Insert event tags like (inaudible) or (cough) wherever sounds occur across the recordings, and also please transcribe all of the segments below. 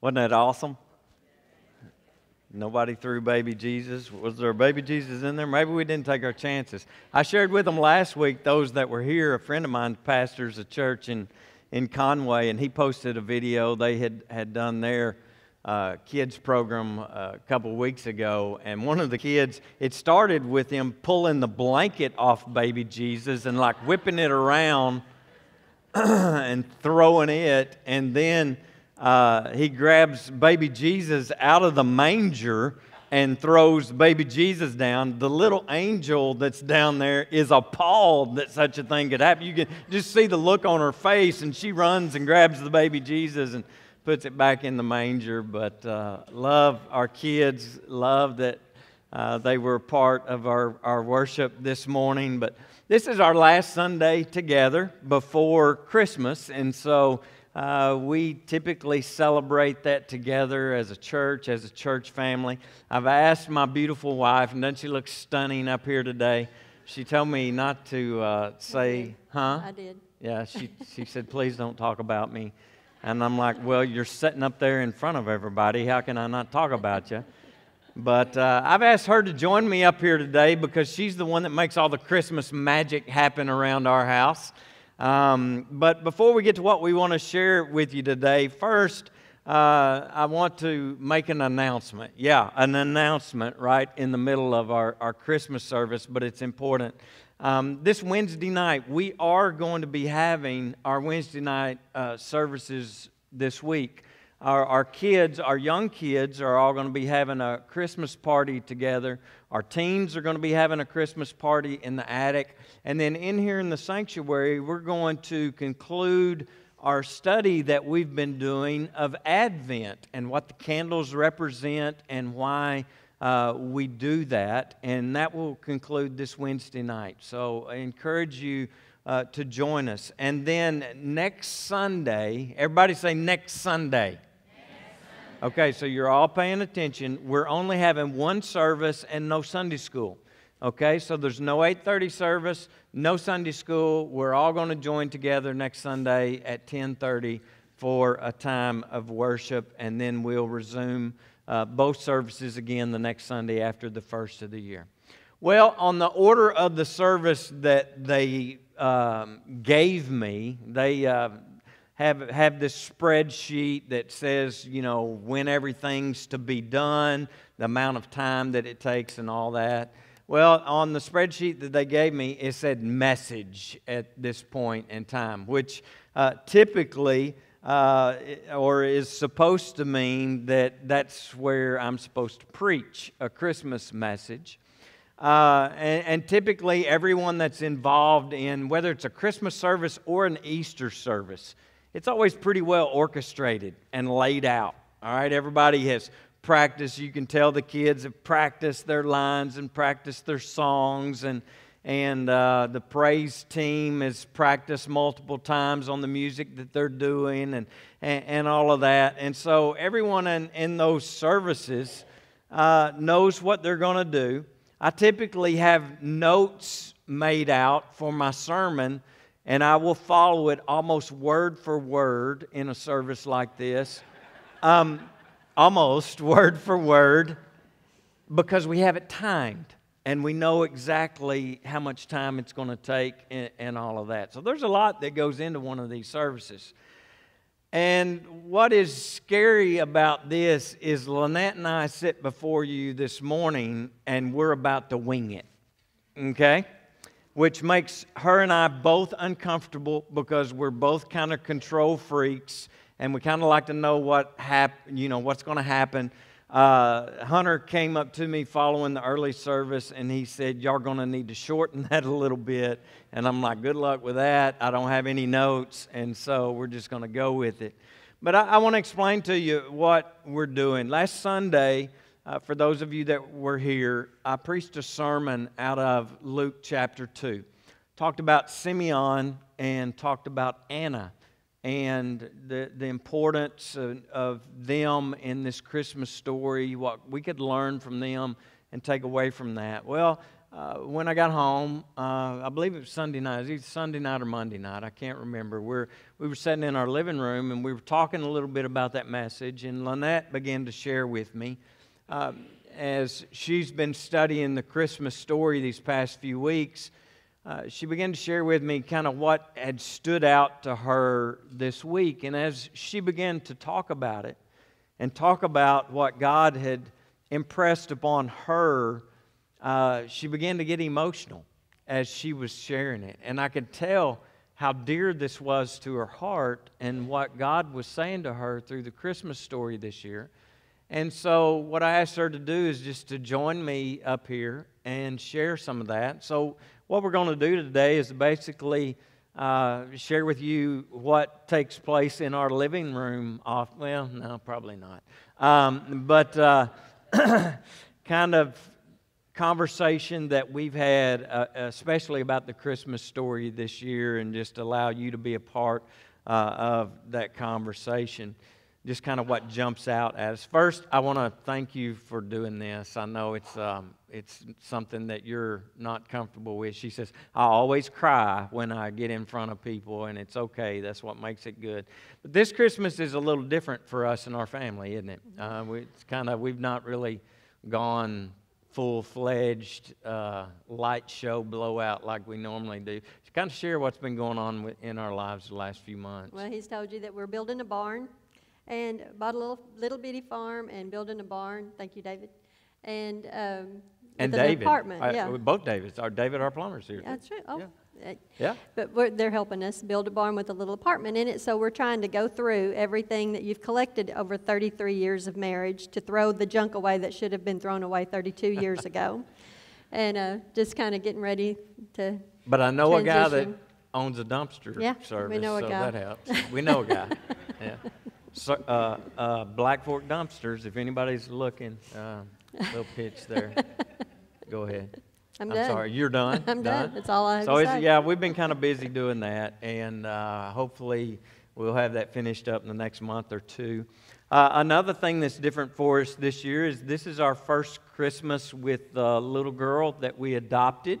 Wasn't that awesome? Nobody threw baby Jesus. Was there a baby Jesus in there? Maybe we didn't take our chances. I shared with them last week, those that were here, a friend of mine pastors a church in, in Conway, and he posted a video they had, had done their uh, kids program uh, a couple weeks ago. And one of the kids, it started with him pulling the blanket off baby Jesus and like whipping it around (clears throat) and throwing it. And then uh, he grabs baby Jesus out of the manger and throws baby Jesus down. The little angel that's down there is appalled that such a thing could happen. You can just see the look on her face, and she runs and grabs the baby Jesus and puts it back in the manger. But uh, love our kids, love that uh, they were part of our, our worship this morning. But this is our last Sunday together before Christmas, and so uh, we typically celebrate that together as a church, as a church family. I've asked my beautiful wife, and doesn't she look stunning up here today? She told me not to uh, say, huh? I did. Yeah, she, she said, please don't talk about me. And I'm like, well, you're sitting up there in front of everybody. How can I not talk about you? But uh, I've asked her to join me up here today because she's the one that makes all the Christmas magic happen around our house. Um, but before we get to what we want to share with you today, first, uh, I want to make an announcement. Yeah, an announcement right in the middle of our, our Christmas service, but it's important. Um, this Wednesday night, we are going to be having our Wednesday night uh, services this week. Our, our kids, our young kids, are all going to be having a Christmas party together. Our teens are going to be having a Christmas party in the attic. And then in here in the sanctuary, we're going to conclude our study that we've been doing of Advent and what the candles represent and why uh, we do that. And that will conclude this Wednesday night. So I encourage you uh, to join us. And then next Sunday, everybody say next Sunday. Okay, so you're all paying attention. We're only having one service and no Sunday school. Okay, so there's no 8:30 service, no Sunday school. We're all going to join together next Sunday at 10:30 for a time of worship, and then we'll resume uh, both services again the next Sunday after the first of the year. Well, on the order of the service that they um, gave me, they uh, have have this spreadsheet that says, you know, when everything's to be done, the amount of time that it takes, and all that. Well, on the spreadsheet that they gave me, it said message at this point in time, which uh, typically uh, or is supposed to mean that that's where I'm supposed to preach a Christmas message. Uh, and, and, typically, everyone that's involved in whether it's a Christmas service or an Easter service, it's always pretty well orchestrated and laid out. All right, everybody has practice. You can tell the kids have practiced their lines and practiced their songs, and and uh, the praise team has practiced multiple times on the music that they're doing, and and, and all of that. And so everyone in, in those services uh, knows what they're going to do. I typically have notes made out for my sermon, and I will follow it almost word for word in a service like this. Um, almost word for word because we have it timed and we know exactly how much time it's going to take and, and, all of that. So there's a lot that goes into one of these services. And what is scary about this is Lynette and I sit before you this morning and we're about to wing it. Okay? Which makes her and I both uncomfortable because we're both kind of control freaks and we kind of like to know what hap- you know what's going to happen. Uh, Hunter came up to me following the early service and he said, Y'all going to need to shorten (laughs) that a little bit. And I'm like, Good luck with that. I don't have any notes, and so we're just going to go with it. But I, I want to explain to you what we're doing. Last Sunday, uh, for those of you that were here, I preached a sermon out of Luke chapter 2. Talked about Simeon and talked about Anna and the, the importance of, of, them in this Christmas story, what we could learn from them and take away from that. Well, uh, when I got home, uh, I believe it was Sunday night. It was either Sunday night or Monday night. I can't remember. We're, we were sitting in our living room and we were talking a little bit about that message. And Lynette began to share with me uh, as she's been studying the Christmas story these past few weeks. Uh, she began to share with me kind of what had stood out to her this week. And as she began to talk about it and talk about what God had impressed upon her uh, she began to get emotional as she was sharing it. And I could tell how dear this was to her heart and what God was saying to her through the Christmas story this year. And so, what I asked her to do is just to join me up here and share some of that. So, what we're going to do today is basically uh, share with you what takes place in our living room. Off, well, no, probably not. Um, but uh, (clears throat) kind of conversation that we've had, uh, especially about the Christmas story this year, and just allow you to be a part uh, of that conversation. Just kind of what jumps out at us. First, I want to thank you for doing this. I know it's um, it's something that you're not comfortable with. She says, I always cry when I get in front of people, and it's okay. That's what makes it good. But this Christmas is a little different for us and our family, isn't it? Uh, we, it's kind of, we've not really gone full fledged uh, light show blowout like we normally do. To kind of share what's been going on in our lives the last few months. Well, he's told you that we're building a barn and bought a little, little bitty farm and building a barn. Thank you, David. And um, and David, apartment, I, yeah. Both Davids. Our David, our plumber's here. That's true. Oh, yeah. Yeah. But they're helping us build a barn with a little apartment in it. So we're trying to go through everything that you've collected over 33 years of marriage to throw the junk away that should have been thrown away 32 years ago. (laughs) And uh, just kind of getting ready to. But I know transition. a guy that owns a dumpster yeah, service. We know a so guy. that helps. We know a guy. (laughs) yeah. So, uh, uh, Black Fork Dumpsters, if anybody's looking, uh, little pitch there. (laughs) Go ahead. I'm, done. I'm done. sorry, you're done. (laughs) I'm done. done. That's all I have so to say. yeah, we've been kind of busy doing that, and uh, hopefully we'll have that finished up in the next month or two. Uh, another thing that's different for us this year is this is our first Christmas with the little girl that we adopted,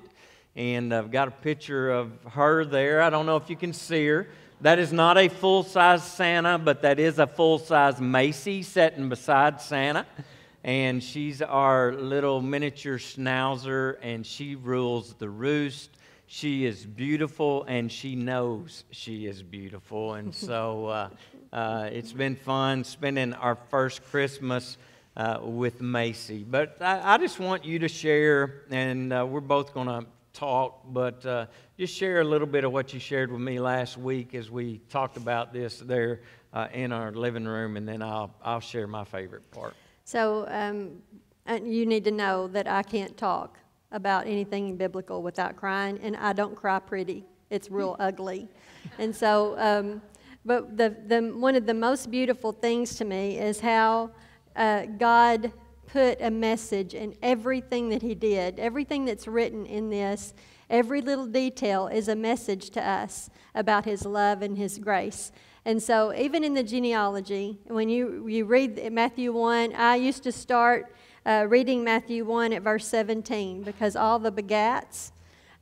and I've got a picture of her there. I don't know if you can see her. That is not a full size Santa, but that is a full size Macy sitting beside Santa and she's our little miniature schnauzer, and she rules the roost. She is beautiful, and she knows she is beautiful. And (laughs) so uh, uh, it's been fun spending our first Christmas uh, with Macy. But I, I, just want you to share, and uh, we're both going to talk, but uh, just share a little bit of what you shared with me last week as we talked about this there uh, in our living room, and then I'll, I'll share my favorite part. So um, you need to know that I can't talk about anything biblical without crying, and I don't cry pretty. It's real (laughs) ugly. And so, um, but the, the, one of the most beautiful things to me is how uh, God put a message in everything that He did. Everything that's written in this, every little detail is a message to us about His love and His grace. And so, even in the genealogy, when you, you read Matthew 1, I used to start uh, reading Matthew 1 at verse 17 because all the begats,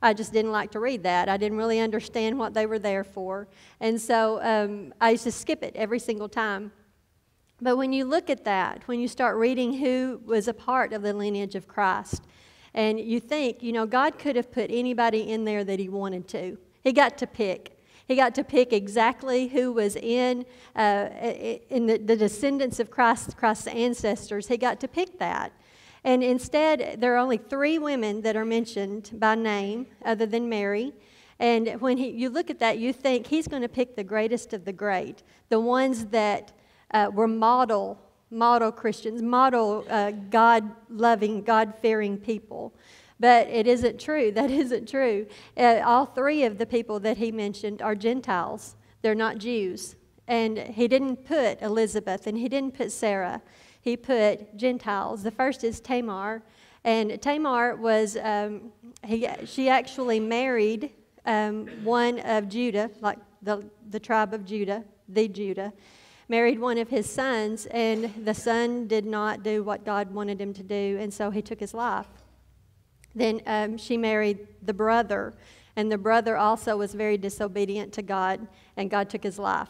I just didn't like to read that. I didn't really understand what they were there for. And so, um, I used to skip it every single time. But when you look at that, when you start reading who was a part of the lineage of Christ, and you think, you know, God could have put anybody in there that He wanted to, He got to pick. He got to pick exactly who was in, uh, in the, the descendants of Christ, Christ's ancestors. He got to pick that. And instead, there are only three women that are mentioned by name other than Mary. And when he, you look at that, you think he's going to pick the greatest of the great, the ones that uh, were model, model Christians, model uh, God loving, God fearing people. But it isn't true. (laughs) That isn't true. Uh, all three of the people that he mentioned are Gentiles, they're not Jews. And he didn't put Elizabeth and he didn't put Sarah. He put Gentiles. The first is Tamar. And Tamar was, um, he, she actually married um, one of Judah, like the, the tribe of Judah, the Judah, married one of his sons, and the son did not do what God wanted him to do, and so he took his life. Then um, she married the brother, and the brother also was very disobedient to God, and God took his life.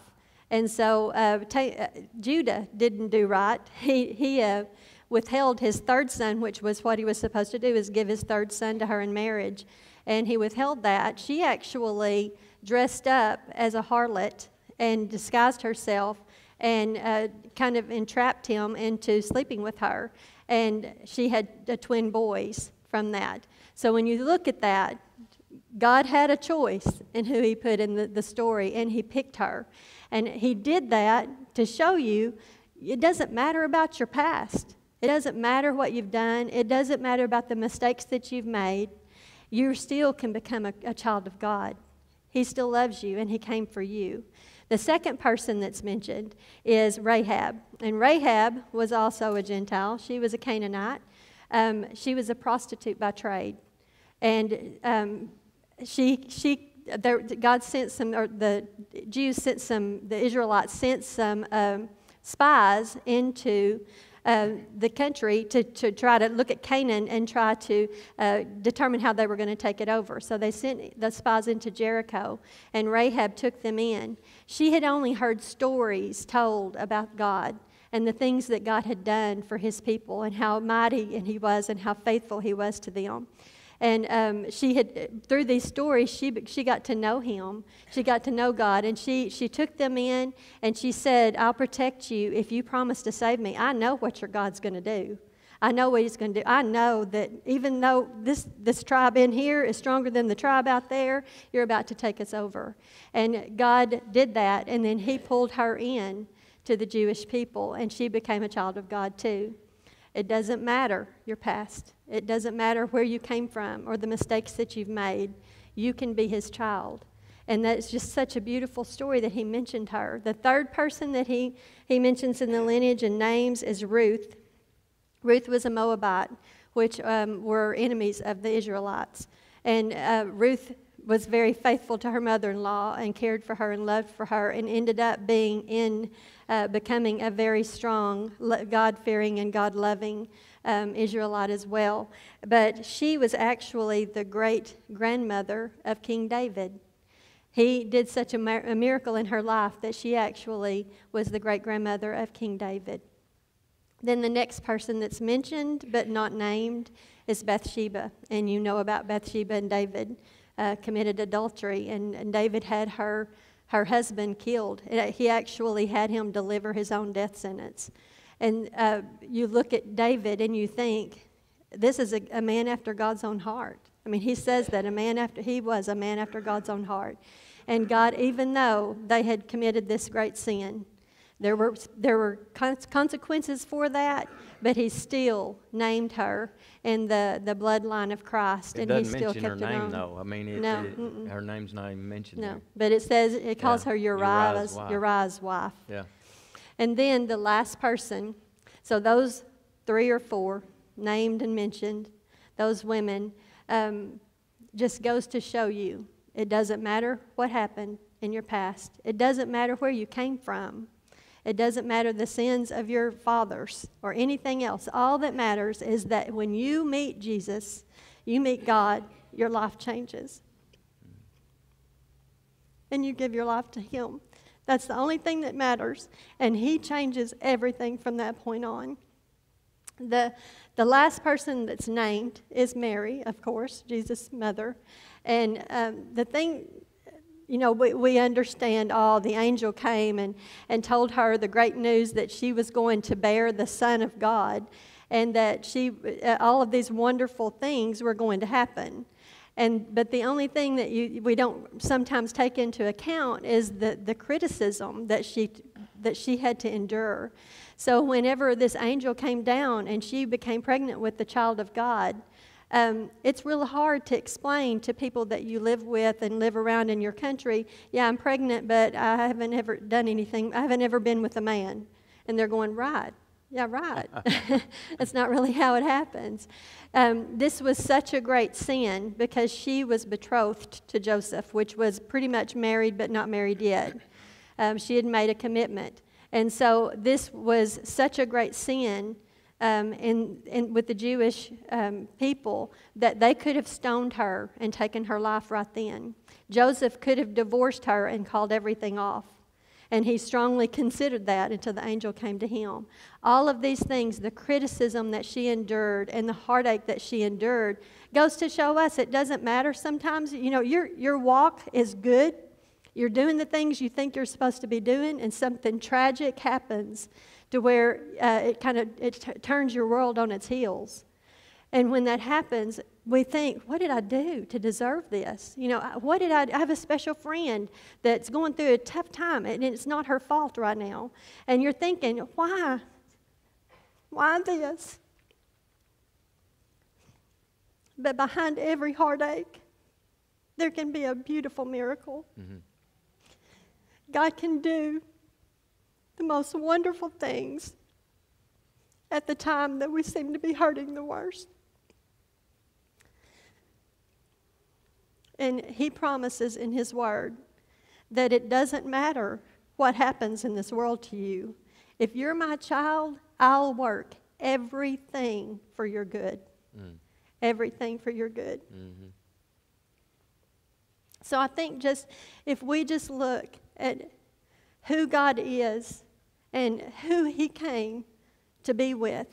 And so uh, uh, Judah didn't do right. (laughs) He, he uh, withheld his third son, which was what he was supposed to do, is give his third son to her in marriage. And he withheld that. She actually dressed up as a harlot and disguised herself and uh, kind of entrapped him into sleeping with her. And she had uh, twin boys from that. So when you look at that, God had a choice in who He put in the, the story, and He picked her. And He did that to show you it doesn't matter about your past. It doesn't matter what you've done. It doesn't matter about the mistakes that you've made. You still can become a, a child of God. He still loves you, and He came for you. The second person that's mentioned is Rahab. And Rahab was also a Gentile. She was a Canaanite. Um, she was a prostitute by trade. And um, she, she, there, God sent some, or the Jews sent some, the Israelites sent some um, spies into uh, the country to, to try to look at Canaan and try to uh, determine how they were going to take it over. So they sent the spies into Jericho, and Rahab took them in. She had only heard stories told about God and the things that God had done for his people and how mighty and he was and how faithful he was to them. And um, she had, through these stories, she, she got to know him. She got to know God. And she, she took them in and she said, I'll protect you if you promise to save me. I know what your God's going to do. I know what he's going to do. I know that even though this, this tribe in here is stronger than the tribe out there, you're about to take us over. And God did that, and then he pulled her in to the Jewish people, and she became a child of God too. It doesn't matter your past, it doesn't matter where you came from or the mistakes that you've made. You can be his child. And that's just such a beautiful story that he mentioned her. The third person that he, he mentions in the lineage and names is Ruth. Ruth was a Moabite, which um, were enemies of the Israelites. And uh, Ruth was very faithful to her mother in law and cared for her and loved for her and ended up being in uh, becoming a very strong, God fearing, and God loving um, Israelite as well. But she was actually the great grandmother of King David. He did such a, a miracle in her life that she actually was the great grandmother of King David. Then the next person that's mentioned but not named is Bathsheba. And you know about Bathsheba and David uh, committed adultery, and, and David had her her husband killed. He actually had him deliver his own death sentence. And uh, you look at David and you think, this is a, a, man after God's own heart. I mean, he says that a man after he was a man after God's own heart. And God, even though they had committed this great sin, there were, there were consequences for that, but he still named her in the, the bloodline of Christ, it and he still kept her name on. though. I mean, it, No, it- her name's not even mentioned No, there. but it says it calls Yeah, her Uriah's Uriah's, wife. Uriah's wife. Yeah. And then the last person, so those three or four named and mentioned, those women, um, just goes to show you it doesn't matter what happened in your past, it doesn't matter where you came from. It doesn't matter the sins of your fathers or anything else. All that matters is that when you meet Jesus, you meet God, your life changes. And you give your life to Him. That's the only thing that matters. And He changes everything from that point on. The, the last person that's named is Mary, of course, Jesus' mother. And um, the thing you know, we, we understand all. Oh, the angel came and, and told her the great news that she was going to bear the Son of God and that she, uh, all of these wonderful things were going to happen. And, but the only thing that you, we don't sometimes take into account is the, the criticism that she, that she had to endure. So, whenever this angel came down and she became pregnant with the child of God, um, it's really hard to explain to people that you live with and live around in your country, yeah, I'm pregnant, but I haven't ever done anything, I haven't ever been with a man. And they're going, right. Yeah, right. (laughs) (laughs) That's not really how it happens. Um, this was such a great sin because she was betrothed to Joseph, which was pretty much married but not married yet. Um, she had made a commitment. And so this was such a great sin um, in, in, with the Jewish um, people that they could have stoned her and taken her life right then. Joseph could have divorced her and called everything off. And he strongly considered that until the angel came to him. All of these things, the criticism that she endured and the heartache that she endured, goes to show us it doesn't matter sometimes. You know, your, your walk is good. You're doing the things you think you're supposed to be doing, and something tragic happens to where uh, it kind of it t- turns your world on its heels. And when that happens, we think, what did I do to deserve this? You know, what did I, I have a special friend that's going through a tough time and it's not her fault right now. And you're thinking, why? Why this? But behind every heartache, there can be a beautiful miracle. Mm-hmm. God can do the most wonderful things at the time that we seem to be hurting the worst. And He promises in His Word that it doesn't matter what happens in this world to you. If you're my child, I'll work everything for your good. Mm. Everything for your good. Mm-hmm. So I think just if we just look at who God is and who He came to be with,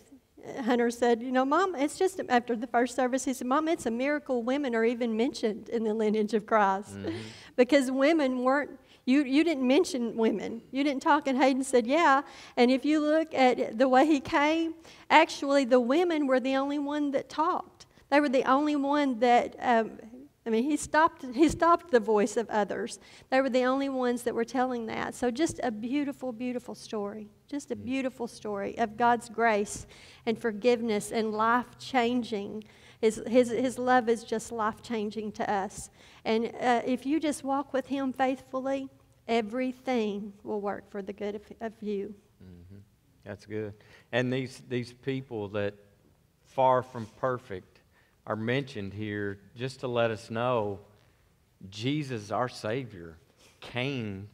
Hunter said, You know, Mom, it's just after the first service, he said, Mom, it's a miracle women are even mentioned in the lineage of Christ. Mm-hmm. because women weren't, you, you didn't mention women. You didn't talk, and Hayden said, Yeah. And if you look at the way he came, actually, the women were the only one that talked. They were the only one that um, I mean, he stopped, he stopped the voice of others. They were the only ones that were telling that. So, just a beautiful, beautiful story. Just a beautiful story of God's grace and forgiveness and life changing. His, his, his love is just life changing to us. And uh, if you just walk with Him faithfully, everything will work for the good of, of you. Mm-hmm. That's good. And these, these people that far from perfect, are mentioned here just to let us know Jesus, our Savior, came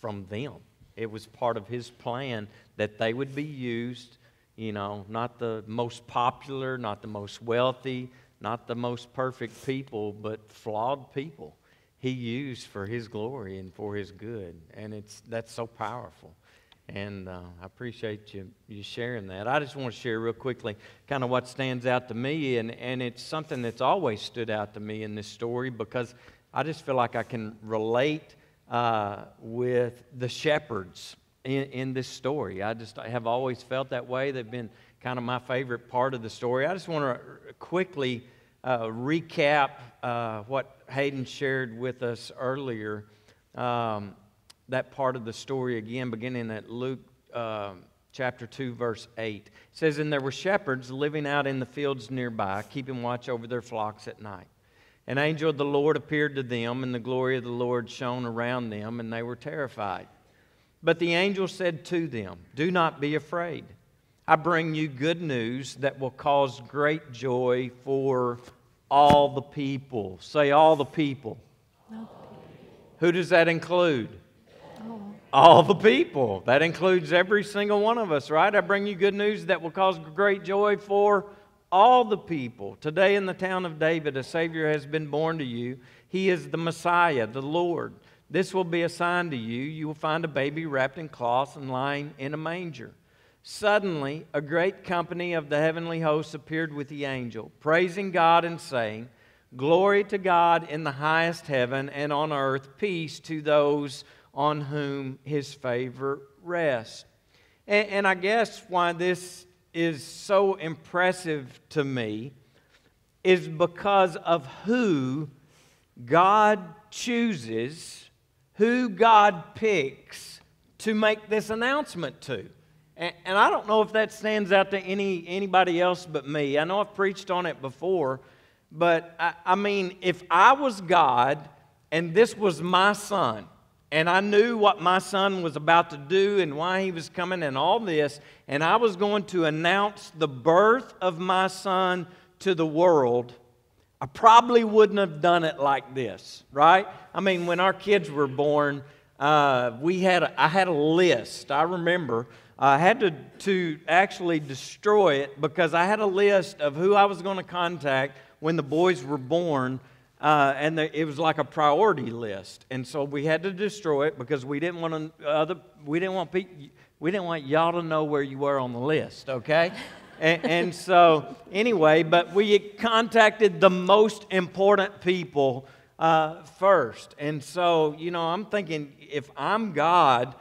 from them. It was part of His plan that they would be used, you know, not the most popular, not the most wealthy, not the most perfect people, but flawed people. He used for His glory and for His good. And it's, that's so powerful. And uh, I appreciate you, you sharing that. I just want to share real quickly kind of what stands out to me, and, and it's something that's always stood out to me in this story because I just feel like I can relate uh, with the shepherds in, in this story. I just I have always felt that way. They've been kind of my favorite part of the story. I just want to quickly uh, recap uh, what Hayden shared with us earlier. Um, that part of the story again, beginning at Luke uh, chapter 2, verse 8. It says, And there were shepherds living out in the fields nearby, keeping watch over their flocks at night. An angel of the Lord appeared to them, and the glory of the Lord shone around them, and they were terrified. But the angel said to them, Do not be afraid. I bring you good news that will cause great joy for all the people. Say, all the people. All the people. Who does that include? All the people. That includes every single one of us, right? I bring you good news that will cause great joy for all the people. Today in the town of David, a Savior has been born to you. He is the Messiah, the Lord. This will be a sign to you. You will find a baby wrapped in cloths and lying in a manger. Suddenly, a great company of the heavenly hosts appeared with the angel, praising God and saying, Glory to God in the highest heaven, and on earth peace to those on whom his favor rests. And, and I guess why this is so impressive to me is because of who God chooses, who God picks to make this announcement to. And, and, I don't know if that stands out to any, anybody else but me. I know I've preached on it before, but I, I mean, if I was God and this was my son, and I knew what my son was about to do and why he was coming and all this, and I was going to announce the birth of my son to the world, I probably wouldn't have done it like this, right? I mean, when our kids were born, uh, we had a, I had a list. I remember I had to, to actually destroy it because I had a list of who I was going to contact when the boys were born. Uh, and the, it was like a priority list, and so we had to destroy it because we didn't want to other we didn't want people we didn't want y'all to know where you were on the list, okay? (laughs) and, and, so anyway, but we contacted the most important people uh, first, and so you know I'm thinking if I'm God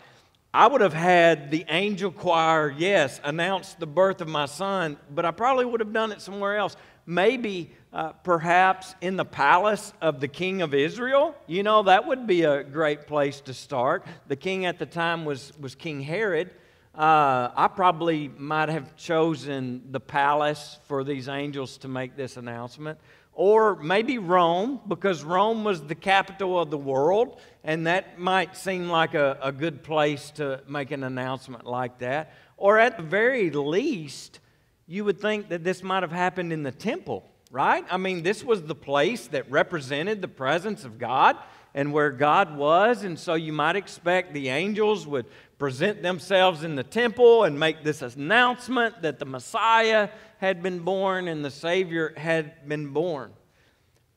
I would have had the angel choir, yes, announce the birth of my son, but I probably would have done it somewhere else. Maybe, uh, perhaps, in the palace of the king of Israel. You know, that would be a great place to start. The king at the time was, was King Herod. Uh, I probably might have chosen the palace for these angels to make this announcement or maybe Rome, because Rome was the capital of the world, and that might seem like a, a good place to make an announcement like that. Or at the very least, you would think that this might have happened in the temple, right? I mean, this was the place that represented the presence of God and where God was, and so you might expect the angels would present themselves in the temple and make this announcement that the Messiah had been born and the Savior had been born.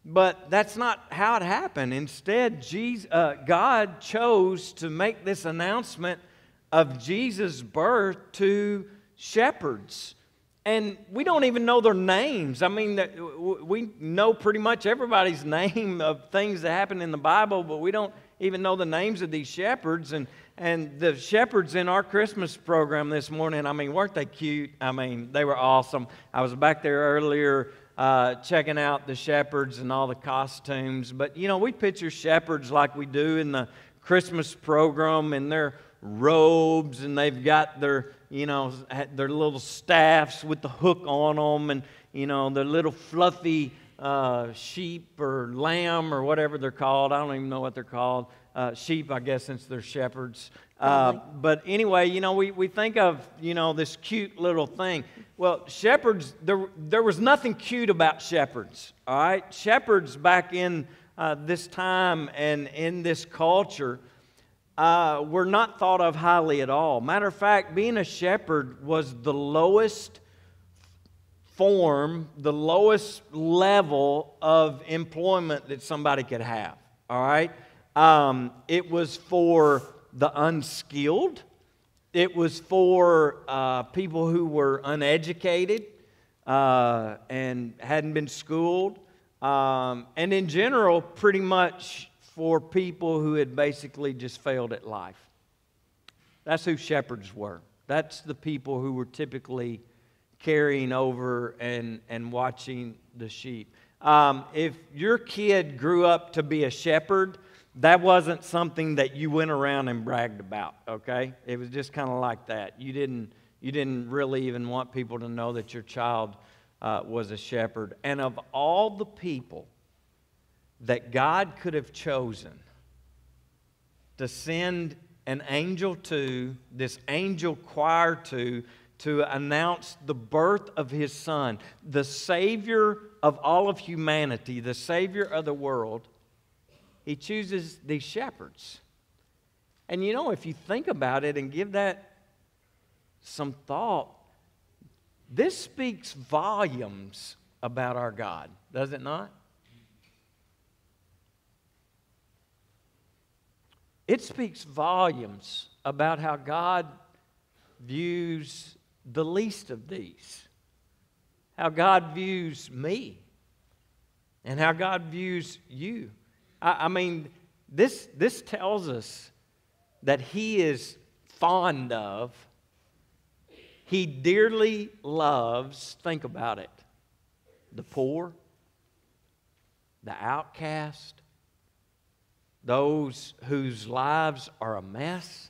But that's not how it happened. Instead, Jesus, uh, God chose to make this announcement of Jesus' birth to shepherds. And we don't even know their names. I mean, we know pretty much everybody's (laughs) name of things that happen in the Bible, but we don't even know the names of these shepherds. And and the shepherds in our Christmas program this morning, I mean, weren't they cute? I mean, they were awesome. I was back there earlier uh, checking out the shepherds and all the costumes. But, you know, we picture shepherds like we do in the Christmas program in their robes and they've got their, you know, their little staffs with the hook on them and, you know, their little fluffy uh, sheep or lamb or whatever they're called. I don't even know what they're called uh, sheep, I guess, since they're shepherds. Uh, but anyway, you know, we, we think of, you know, this cute little thing. Well, shepherds, there, there was nothing cute about shepherds, all right? Shepherds back in uh, this time and in this culture uh, were not thought of highly at all. Matter of fact, being a shepherd was the lowest form, the lowest level of employment that somebody could have, all right? Um, it was for the unskilled. It was for uh, people who were uneducated uh, and hadn't been schooled. Um, and in general, pretty much for people who had basically just failed at life. That's who shepherds were. That's the people who were typically carrying over and, and watching the sheep. Um, if your kid grew up to be a shepherd, that wasn't something that you went around and bragged about, okay? It was just kind of like that. You didn't, you didn't really even want people to know that your child uh, was a shepherd. And of all the people that God could have chosen to send an angel to, this angel choir to, to announce the birth of his son, the Savior of all of humanity, the Savior of the world, he chooses these shepherds. And you know, if you think about it and give that some thought, this speaks volumes about our God, does it not? It speaks volumes about how God views the least of these, how God views me, and how God views you. I, I mean, this, this tells us that he is fond of, he dearly loves, think about it, the poor, the outcast, those whose lives are a mess,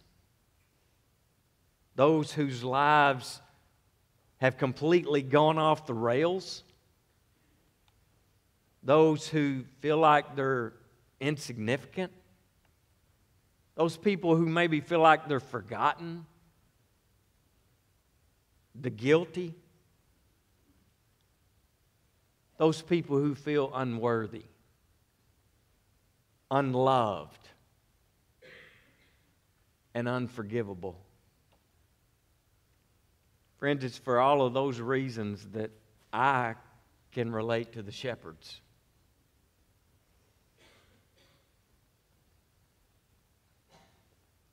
those whose lives have completely gone off the rails, those who feel like they're insignificant, those people who maybe feel like they're forgotten, the guilty, those people who feel unworthy, unloved. and unforgivable. Friends, it's for all of those reasons that I can relate to the shepherds.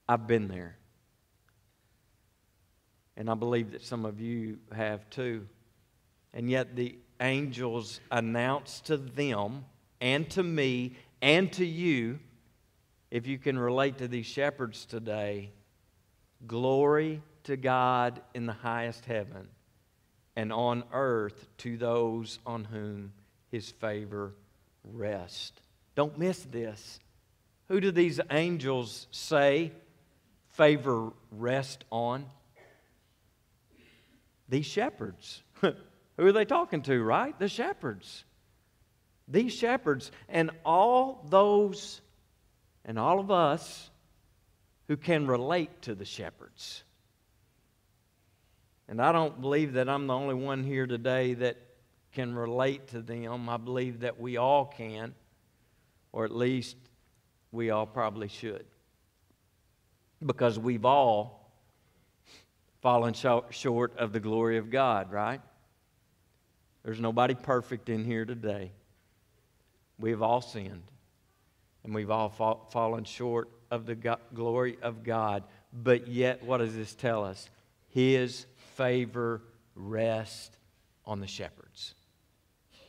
I've been there. And I believe that some of you have too. And yet the angels announced to them and to me and to you, if you can relate to these shepherds today, glory to God in the highest heaven, and on earth to those on whom his favor rests. Don't miss this. Who do these angels say favor rest on? These shepherds. (laughs) Who are they talking to, right? The shepherds. These shepherds and all those and all of us who can relate to the shepherds. And I don't believe that I'm the only one here today that can relate to them. I believe that we all can, or at least we all probably should. Because we've all fallen short of the glory of God, right? There's nobody perfect in here today. We've all sinned, and we've all fa- fallen short of the glory of God. But yet, what does this tell us? His favor rests on the shepherds.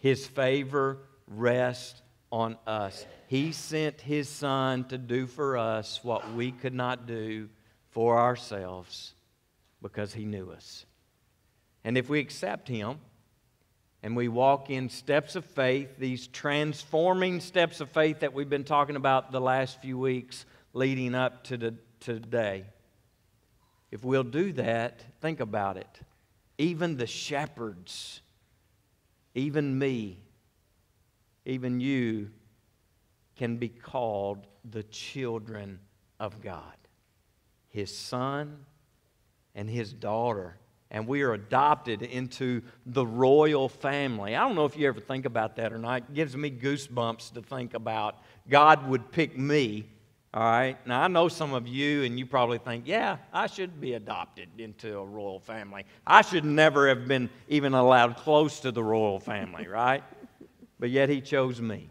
His favor rests on us. He sent His Son to do for us what we could not do for ourselves because He knew us. And if we accept Him, and we walk in steps of faith, these transforming steps of faith that we've been talking about the last few weeks leading up to, today. If we'll do that, think about it. Even the shepherds, even me, even you can be called the children of God. His son and his daughter and we are adopted into the royal family. I don't know if you ever think about that or not. It gives me goosebumps to think about God would pick me. All right. Now, I know some of you, and you probably think, yeah, I should be adopted into a royal family. I should never have been even allowed close to the royal family, (laughs) right? but yet, He chose me.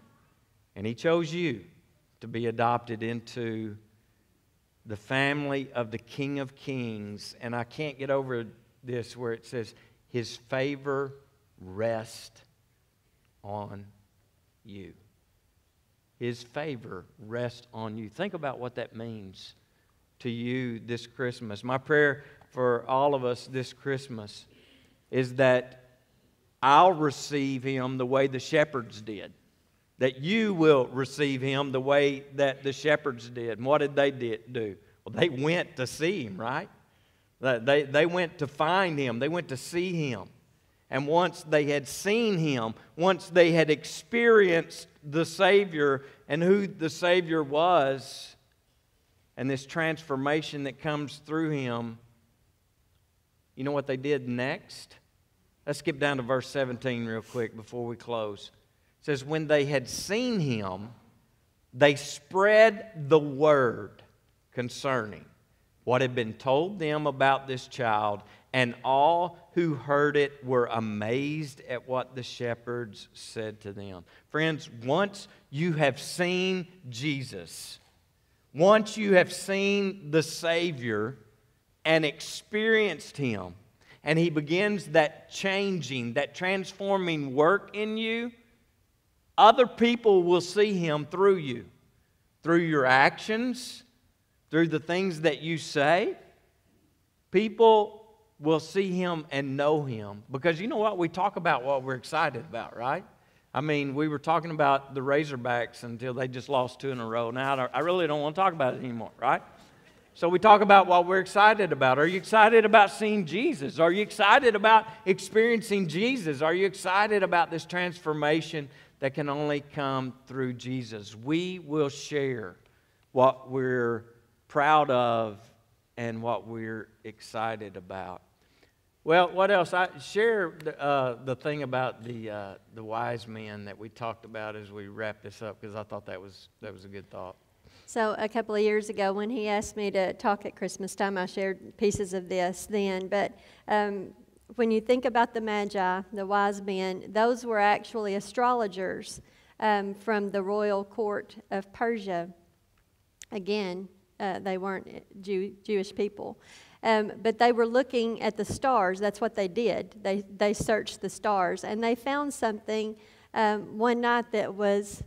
And He chose you to be adopted into the family of the King of Kings. And I can't get over this where it says, His favor rest on you. His favor rest on you. Think about what that means to you this Christmas. My prayer for all of us this Christmas is that I'll receive him the way the shepherds did. That you will receive him the way that the shepherds did. And what did they do? Well, they went to see him, right? They, they went to find him, they went to see him. And once they had seen him, once they had experienced the Savior and who the Savior was, and this transformation that comes through him, you know what they did next? Let's skip down to verse 17 real quick before we close. It says, When they had seen him, they spread the word concerning what had been told them about this child, and all who heard it were amazed at what the shepherds said to them. Friends, once you have seen Jesus, once you have seen the Savior and experienced Him, and He begins that changing, that transforming work in you, other people will see Him through you, through your actions through the things that you say, people will see him and know him. Because you know what? We talk about what we're excited about, right? I mean, we were talking about the Razorbacks until they just lost two in a row. Now, I really don't want to talk about it anymore, right? So we talk about what we're excited about. Are you excited about seeing Jesus? Are you excited about experiencing Jesus? Are you excited about this transformation that can only come through Jesus? We will share what we're proud of and what we're excited about. Well, what else? I share the, uh, the thing about the uh, the wise men that we talked about as we wrap this up because I thought that was that was a good thought. So a couple of years ago, when he asked me to talk at Christmas time, I shared pieces of this then. But um, when you think about the Magi, the wise men, those were actually astrologers um, from the royal court of Persia. Again, uh, they weren't Jew- Jewish people. Um, but they were looking at the stars. That's what they did. They, they searched the stars. And they found something um, one night that was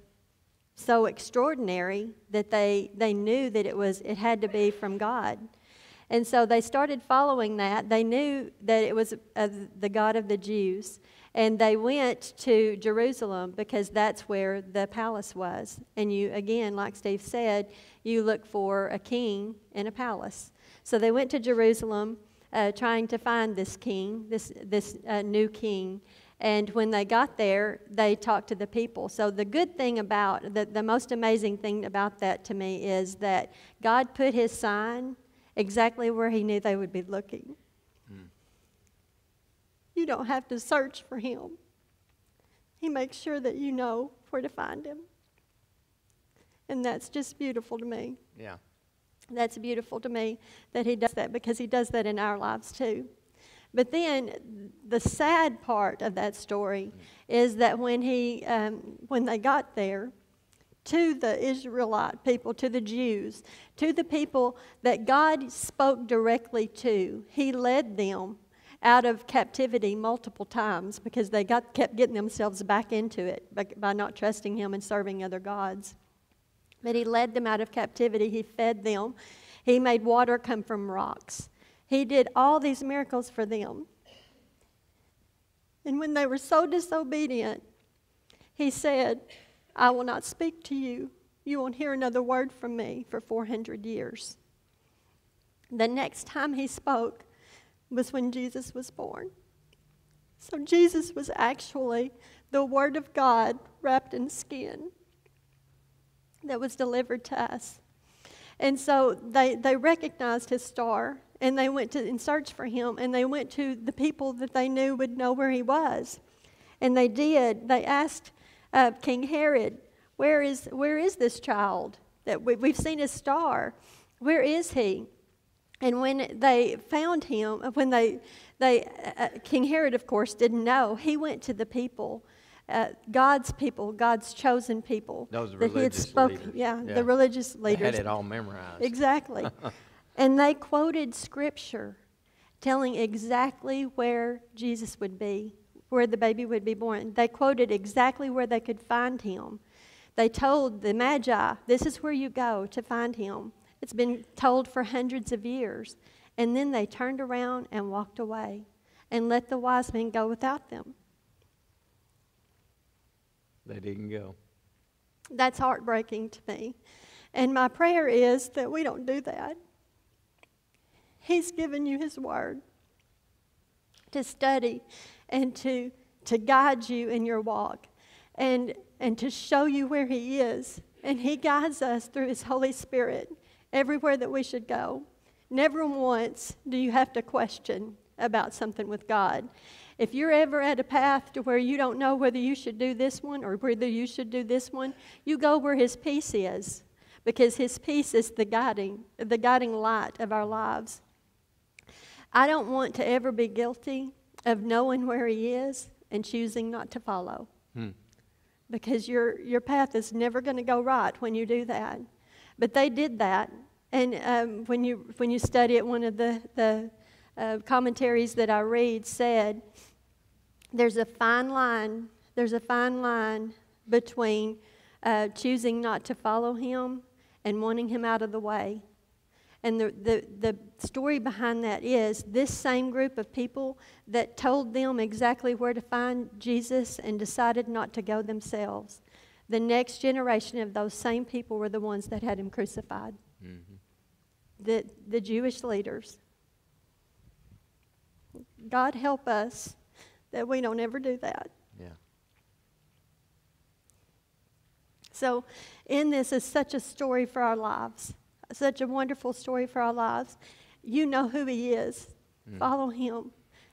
so extraordinary that they, they knew that it, was, it had to be from God. And so they started following that. They knew that it was the God of the Jews. And they went to Jerusalem because that's where the palace was. And you, again, like Steve said, you look for a king in a palace. So they went to Jerusalem uh, trying to find this king, this, this uh, new king. And when they got there, they talked to the people. So, the good thing about, the, the most amazing thing about that to me is that God put his sign exactly where he knew they would be looking. Mm. You don't have to search for him, he makes sure that you know where to find him. And that's just beautiful to me. Yeah. That's beautiful to me that he does that because he does that in our lives too. But then the sad part of that story is that when he, um, when they got there, to the Israelite people, to the Jews, to the people that God spoke directly to, he led them out of captivity multiple times because they got, kept getting themselves back into it by, by not trusting him and serving other gods. But he led them out of captivity, he fed them, he made water come from rocks. He did all these miracles for them. And when they were so disobedient, he said, I will not speak to you. You won't hear another word from me for 400 years. The next time he spoke was when Jesus was born. So Jesus was actually the Word of God wrapped in skin that was delivered to us. And so they, they recognized his star and they went to in search for him and they went to the people that they knew would know where he was. And they did. They asked uh, King Herod, where is, where is this child? That we, we've seen his star. Where is he? And when they found him, when they, they uh, uh King Herod, of course, didn't know, he went to the people uh, God's people, God's chosen people. Those that he had spoken. Leaders. Yeah, yeah, the religious leaders. They had it all memorized. Exactly. (laughs) and they quoted scripture telling exactly where Jesus would be, where the baby would be born. They quoted exactly where they could find him. They told the Magi, This is where you go to find him. It's been told for hundreds of years. And then they turned around and walked away and let the wise men go without them. They didn't go. That's heartbreaking to me. And my prayer is that we don't do that. He's given you His Word to study and to, to guide you in your walk and, and to show you where He is. And He guides us through His Holy Spirit everywhere that we should go. Never once do you have to question about something with God. If you're ever at a path to where you don't know whether you should do this one or whether you should do this one, you go where His peace is, because His peace is the guiding, the guiding light of our lives. I don't want to ever be guilty of knowing where He is and choosing not to follow. Hmm. Because your, your path is never going to go right when you do that. But they did that. And um, when, you, when you study it, one of the, the uh, commentaries that I read said there's a fine line. There's a fine line between uh, choosing not to follow him and wanting him out of the way. And the, the, the story behind that is this same group of people that told them exactly where to find Jesus and decided not to go themselves. The next generation of those same people were the ones that had him crucified. Mm-hmm. The, the Jewish leaders. God help us that we don't ever do that. Yeah. So, in this is such a story for our lives, such a wonderful story for our lives. You know who He is. Mm. Follow Him.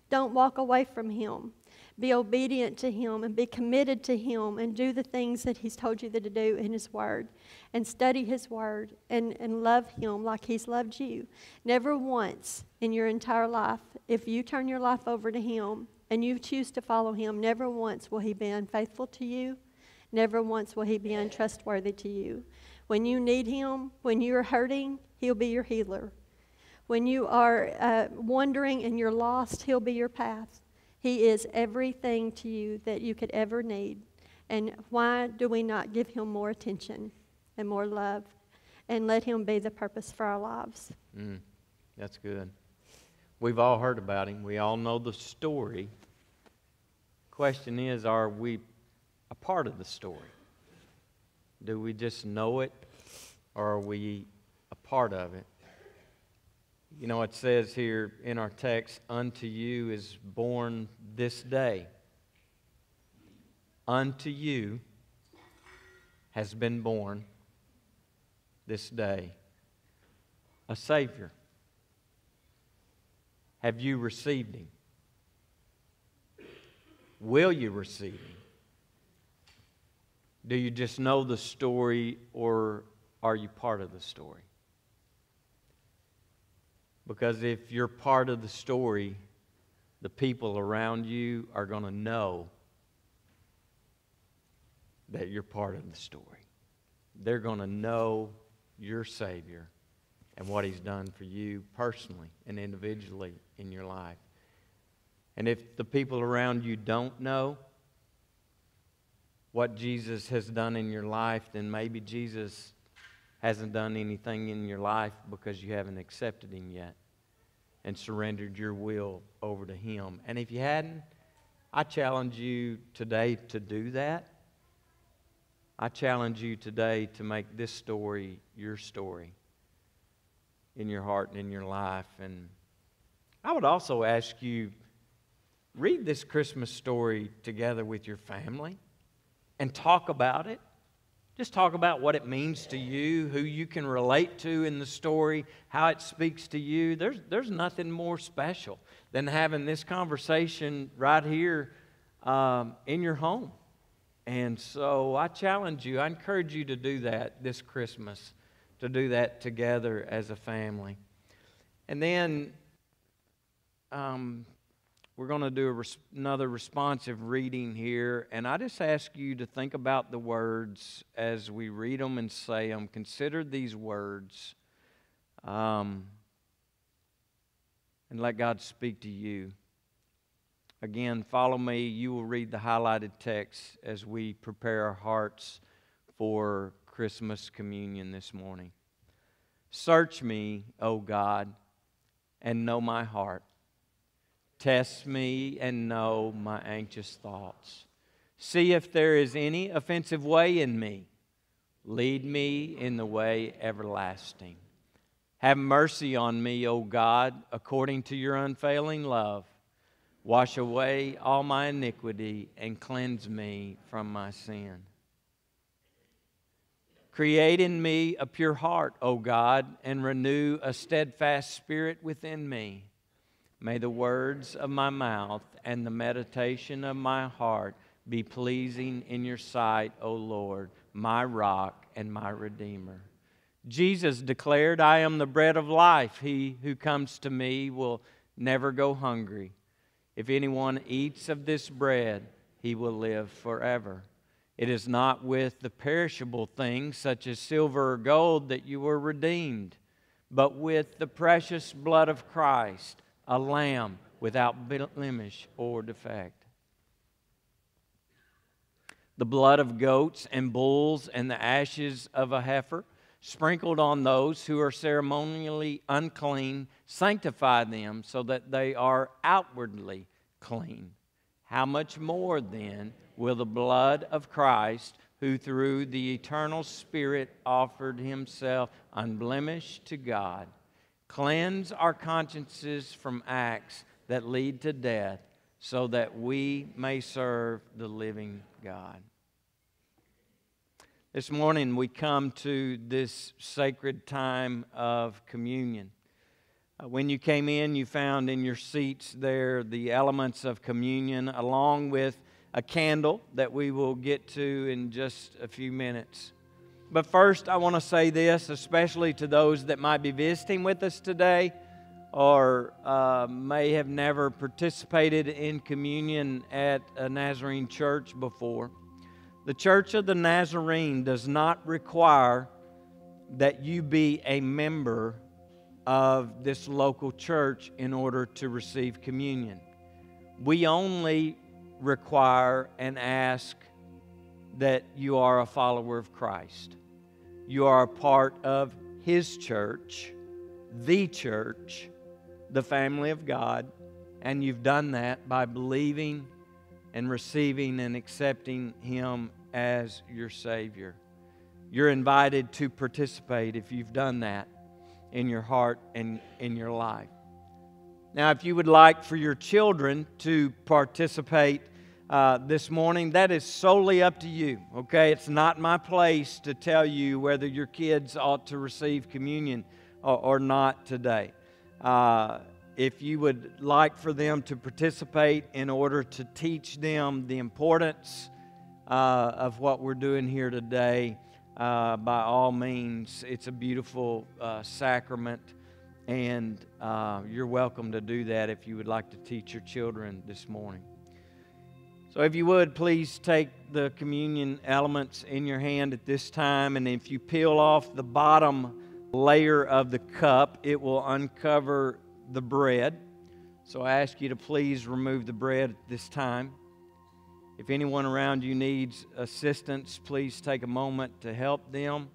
Don't walk away from Him. Be obedient to Him and be committed to Him and do the things that He's told you to do in His Word and study His Word and, and love Him like He's loved you. Never once in your entire life, if you turn your life over to Him and you choose to follow Him, never once will He be unfaithful to you. Never once will He be untrustworthy to you. When you need Him, when you're hurting, He'll be your healer. When you are uh, wandering and you're lost, He'll be your path. He is everything to you that you could ever need. And why do we not give Him more attention and more love and let Him be the purpose for our lives? Mm, that's good. We've all heard about Him, we all know the story. Question is, are we a part of the story? Do we just know it, or are we a part of it? You know, it says here in our text, unto you is born this day. Unto you has been born this day a Savior. Have you received Him? Will you receive Him? Do you just know the story or are you part of the story? Because if you're part of the story, the people around you are going to know that you're part of the story. They're going to know your Savior and what He's done for you personally and individually in your life. And if the people around you don't know what Jesus has done in your life, then maybe Jesus hasn't done anything in your life because you haven't accepted Him yet and surrendered your will over to Him. And if you hadn't, I challenge you today to do that. I challenge you today to make this story your story in your heart and in your life. And I would also ask you read this Christmas story together with your family and talk about it. Just talk about what it means to you, who you can relate to in the story, how it speaks to you. There's, there's nothing more special than having this conversation right here um, in your home. And so I challenge you, I encourage you to do that this Christmas, to do that together as a family. And then um, we're going to do res- another responsive reading here, and I just ask you to think about the words as we read them and say them. Consider these words um, and let God speak to you. Again, follow me. You will read the highlighted text as we prepare our hearts for Christmas communion this morning. Search me, O God, and know my heart Test me and know my anxious thoughts. See if there is any offensive way in me. Lead me in the way everlasting. Have mercy on me, O God, according to your unfailing love. Wash away all my iniquity and cleanse me from my sin. Create in me a pure heart, O God, and renew a steadfast spirit within me. May the words of my mouth and the meditation of my heart be pleasing in your sight, O Lord, my rock and my redeemer. Jesus declared, I am the bread of life. He who comes to me will never go hungry. If anyone eats of this bread, he will live forever. It is not with the perishable things, such as silver or gold, that you were redeemed, but with the precious blood of Christ a lamb without blemish or defect. The blood of goats and bulls and the ashes of a heifer, sprinkled on those who are ceremonially unclean, sanctify them so that they are outwardly clean. How much more then will the blood of Christ, who through the eternal Spirit offered himself unblemished to God, Cleanse our consciences from acts that lead to death so that we may serve the living God. This morning we come to this sacred time of communion. Uh, when you came in, you found in your seats there the elements of communion, along with a candle that we will get to in just a few minutes. But first, I want to say this, especially to those that might be visiting with us today or uh, may have never participated in communion at a Nazarene church before. The Church of the Nazarene does not require that you be a member of this local church in order to receive communion. We only require and ask that you are a follower of Christ. You are a part of His church, the church, the family of God, and you've done that by believing and receiving and accepting Him as your Savior. You're invited to participate if you've done that in your heart and in your life. Now, if you would like for your children to participate uh, this morning, that is solely up to you, okay? It's not my place to tell you whether your kids ought to receive communion or, or not today. Uh, if you would like for them to participate in order to teach them the importance uh, of what we're doing here today, uh, by all means, it's a beautiful uh, sacrament, and uh, you're welcome to do that if you would like to teach your children this morning. So, if you would, please take the communion elements in your hand at this time, and if you peel off the bottom layer of the cup, it will uncover the bread. So, I ask you to please remove the bread at this time. If anyone around you needs assistance, please take a moment to help them.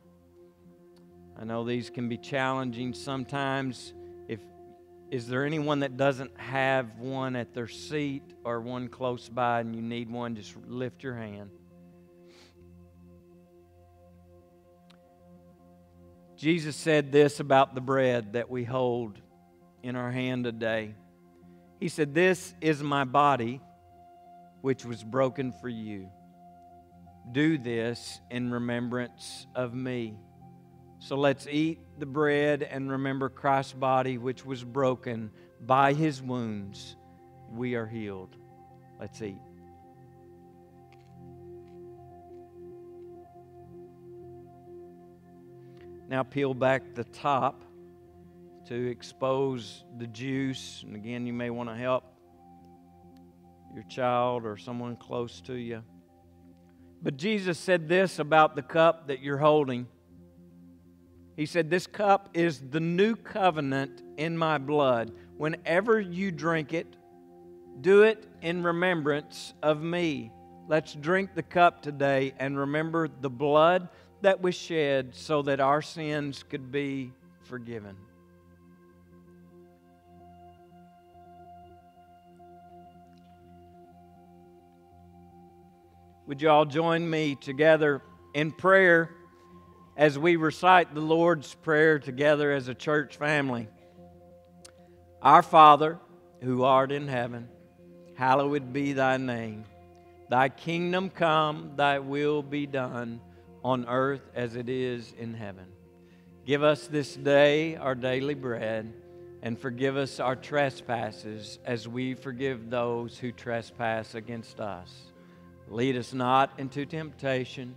I know these can be challenging sometimes. If is there anyone that doesn't have one at their seat or one close by and you need one, just lift your hand. Jesus said this about the bread that we hold in our hand today. He said, This is my body which was broken for you. Do this in remembrance of me. So let's eat the bread and remember Christ's body, which was broken by his wounds. We are healed. Let's eat. Now peel back the top to expose the juice. And again, you may want to help your child or someone close to you. But Jesus said this about the cup that you're holding. He said, This cup is the new covenant in my blood. Whenever you drink it, do it in remembrance of me. Let's drink the cup today and remember the blood that was shed so that our sins could be forgiven. Would you all join me together in prayer as we recite the Lord's Prayer together as a church family? Our Father, who art in heaven, hallowed be thy name. Thy kingdom come, thy will be done on earth as it is in heaven. Give us this day our daily bread, and forgive us our trespasses as we forgive those who trespass against us Lead us not into temptation,